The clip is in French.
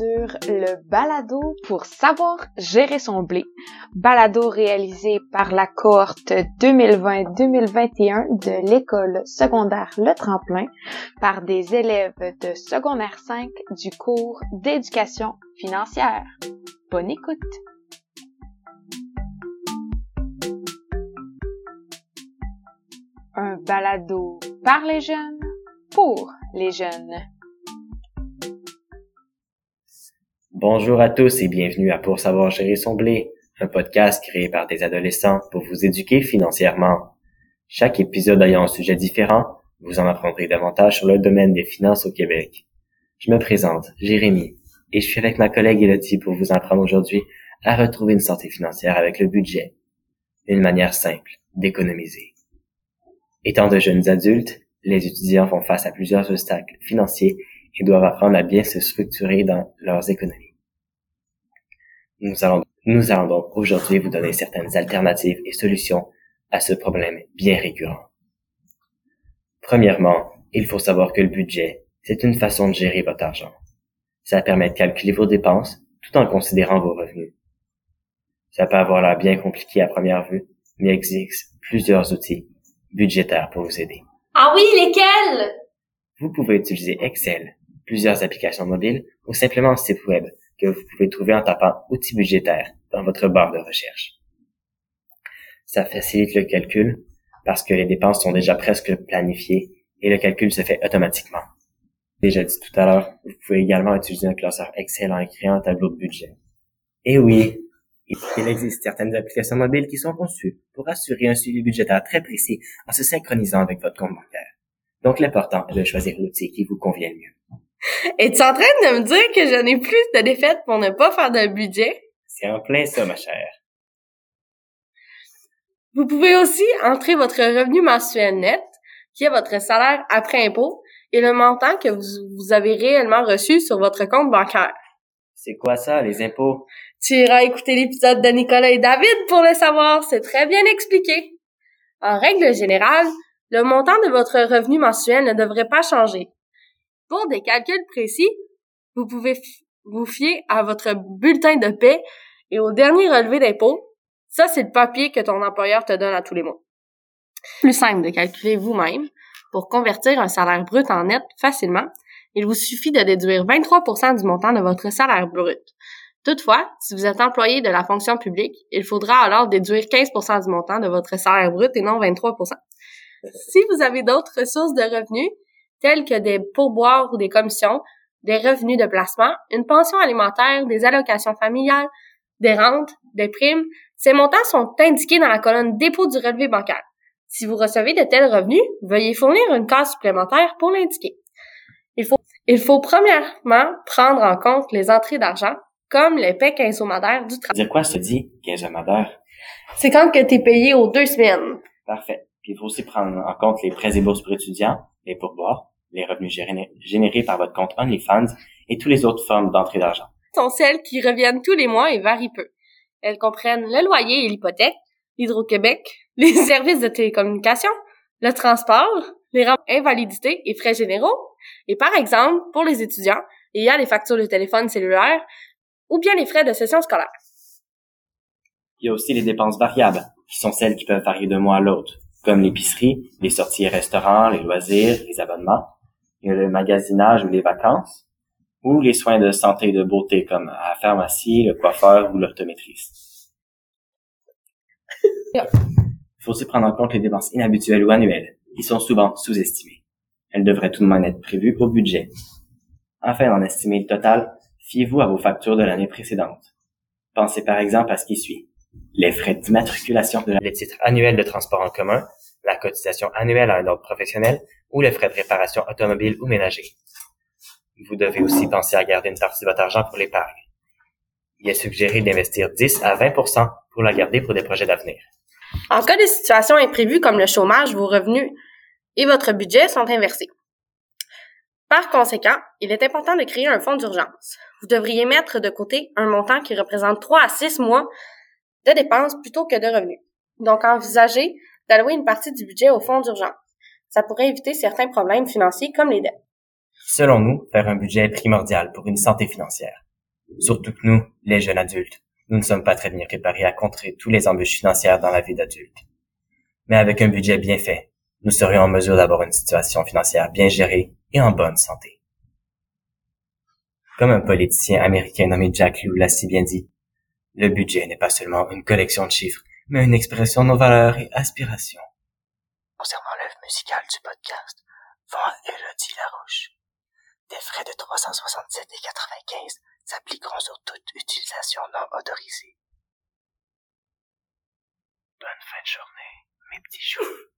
sur le balado pour savoir gérer son blé. Balado réalisé par la cohorte 2020-2021 de l'école secondaire Le Tremplin par des élèves de secondaire 5 du cours d'éducation financière. Bonne écoute! Un balado par les jeunes pour les jeunes. Bonjour à tous et bienvenue à Pour savoir gérer son blé, un podcast créé par des adolescents pour vous éduquer financièrement. Chaque épisode ayant un sujet différent, vous en apprendrez davantage sur le domaine des finances au Québec. Je me présente, Jérémy, et je suis avec ma collègue Elodie pour vous apprendre aujourd'hui à retrouver une santé financière avec le budget. Une manière simple d'économiser. Étant de jeunes adultes, les étudiants font face à plusieurs obstacles financiers et doivent apprendre à bien se structurer dans leurs économies. Nous allons, nous allons donc aujourd'hui vous donner certaines alternatives et solutions à ce problème bien récurrent. Premièrement, il faut savoir que le budget, c'est une façon de gérer votre argent. Ça permet de calculer vos dépenses tout en considérant vos revenus. Ça peut avoir l'air bien compliqué à première vue, mais il existe plusieurs outils budgétaires pour vous aider. Ah oui, lesquels? Vous pouvez utiliser Excel, plusieurs applications mobiles ou simplement un site web que vous pouvez trouver en tapant outils budgétaires dans votre barre de recherche. Ça facilite le calcul parce que les dépenses sont déjà presque planifiées et le calcul se fait automatiquement. Déjà dit tout à l'heure, vous pouvez également utiliser un classeur Excel en créant un tableau de budget. Et oui, il existe certaines applications mobiles qui sont conçues pour assurer un suivi budgétaire très précis en se synchronisant avec votre compte bancaire. Donc l'important est de choisir l'outil qui vous convient le mieux. Es-tu en train de me dire que je n'ai plus de défaites pour ne pas faire de budget? C'est en plein ça, ma chère. Vous pouvez aussi entrer votre revenu mensuel net, qui est votre salaire après impôt, et le montant que vous, avez réellement reçu sur votre compte bancaire. C'est quoi ça, les impôts? Tu iras écouter l'épisode de Nicolas et David pour le savoir, c'est très bien expliqué. En règle générale, le montant de votre revenu mensuel ne devrait pas changer. Pour des calculs précis, vous pouvez vous fier à votre bulletin de paie et au dernier relevé d'impôt. Ça, c'est le papier que ton employeur te donne à tous les mois. Plus simple de calculer vous-même. Pour convertir un salaire brut en net facilement, il vous suffit de déduire 23% du montant de votre salaire brut. Toutefois, si vous êtes employé de la fonction publique, il faudra alors déduire 15% du montant de votre salaire brut et non 23% Si vous avez d'autres ressources de revenus, tels que des pourboires ou des commissions, des revenus de placement, une pension alimentaire, des allocations familiales, des rentes, des primes. Ces montants sont indiqués dans la colonne dépôt du relevé bancaire. Si vous recevez de tels revenus, veuillez fournir une case supplémentaire pour l'indiquer. Il faut, il faut premièrement prendre en compte les entrées d'argent, comme les paies quinzomadaires du travail. Dire quoi se dit quinzomadaire? C'est quand que t'es payé aux deux semaines. Parfait. Puis il faut aussi prendre en compte les prêts et bourses pour étudiants, les pourboires, les revenus générés par votre compte OnlyFans et toutes les autres formes d'entrée d'argent. sont celles qui reviennent tous les mois et varient peu. Elles comprennent le loyer et l'hypothèque, l'Hydro-Québec, les services de télécommunication, le transport, les rentes invalidité et frais généraux. Et par exemple, pour les étudiants, il y a les factures de téléphone cellulaire ou bien les frais de session scolaire. Il y a aussi les dépenses variables, qui sont celles qui peuvent varier d'un mois à l'autre, comme l'épicerie, les sorties et restaurants, les loisirs, les abonnements, il y a le magasinage ou les vacances, ou les soins de santé et de beauté comme la pharmacie, le coiffeur ou l'orthométriste. Il faut aussi prendre en compte les dépenses inhabituelles ou annuelles, qui sont souvent sous-estimées. Elles devraient tout de même être prévues au budget. Afin d'en estimer le total, fiez-vous à vos factures de l'année précédente. Pensez par exemple à ce qui suit. Les frais d'immatriculation de la... titre annuel de transport en commun, la cotisation annuelle à un ordre professionnel ou les frais de réparation automobile ou ménager. Vous devez aussi penser à garder une partie de votre argent pour l'épargne. Il est suggéré d'investir 10 à 20% pour la garder pour des projets d'avenir. En cas de situation imprévue comme le chômage, vos revenus et votre budget sont inversés. Par conséquent, il est important de créer un fonds d'urgence. Vous devriez mettre de côté un montant qui représente 3 à 6 mois de dépenses plutôt que de revenus. Donc, envisagez d'allouer une partie du budget au fonds d'urgence. Ça pourrait éviter certains problèmes financiers comme les dettes. Selon nous, faire un budget est primordial pour une santé financière. Surtout que nous, les jeunes adultes, nous ne sommes pas très bien préparés à contrer tous les embûches financières dans la vie d'adulte. Mais avec un budget bien fait, nous serions en mesure d'avoir une situation financière bien gérée et en bonne santé. Comme un politicien américain nommé Jack Lew l'a si bien dit, le budget n'est pas seulement une collection de chiffres, mais une expression de nos valeurs et aspirations. Concernant l'œuvre musicale du podcast, Vent Elodie Larouche, des frais de 367,95 s'appliqueront sur toute utilisation non autorisée. Bonne fin de journée, mes petits choux.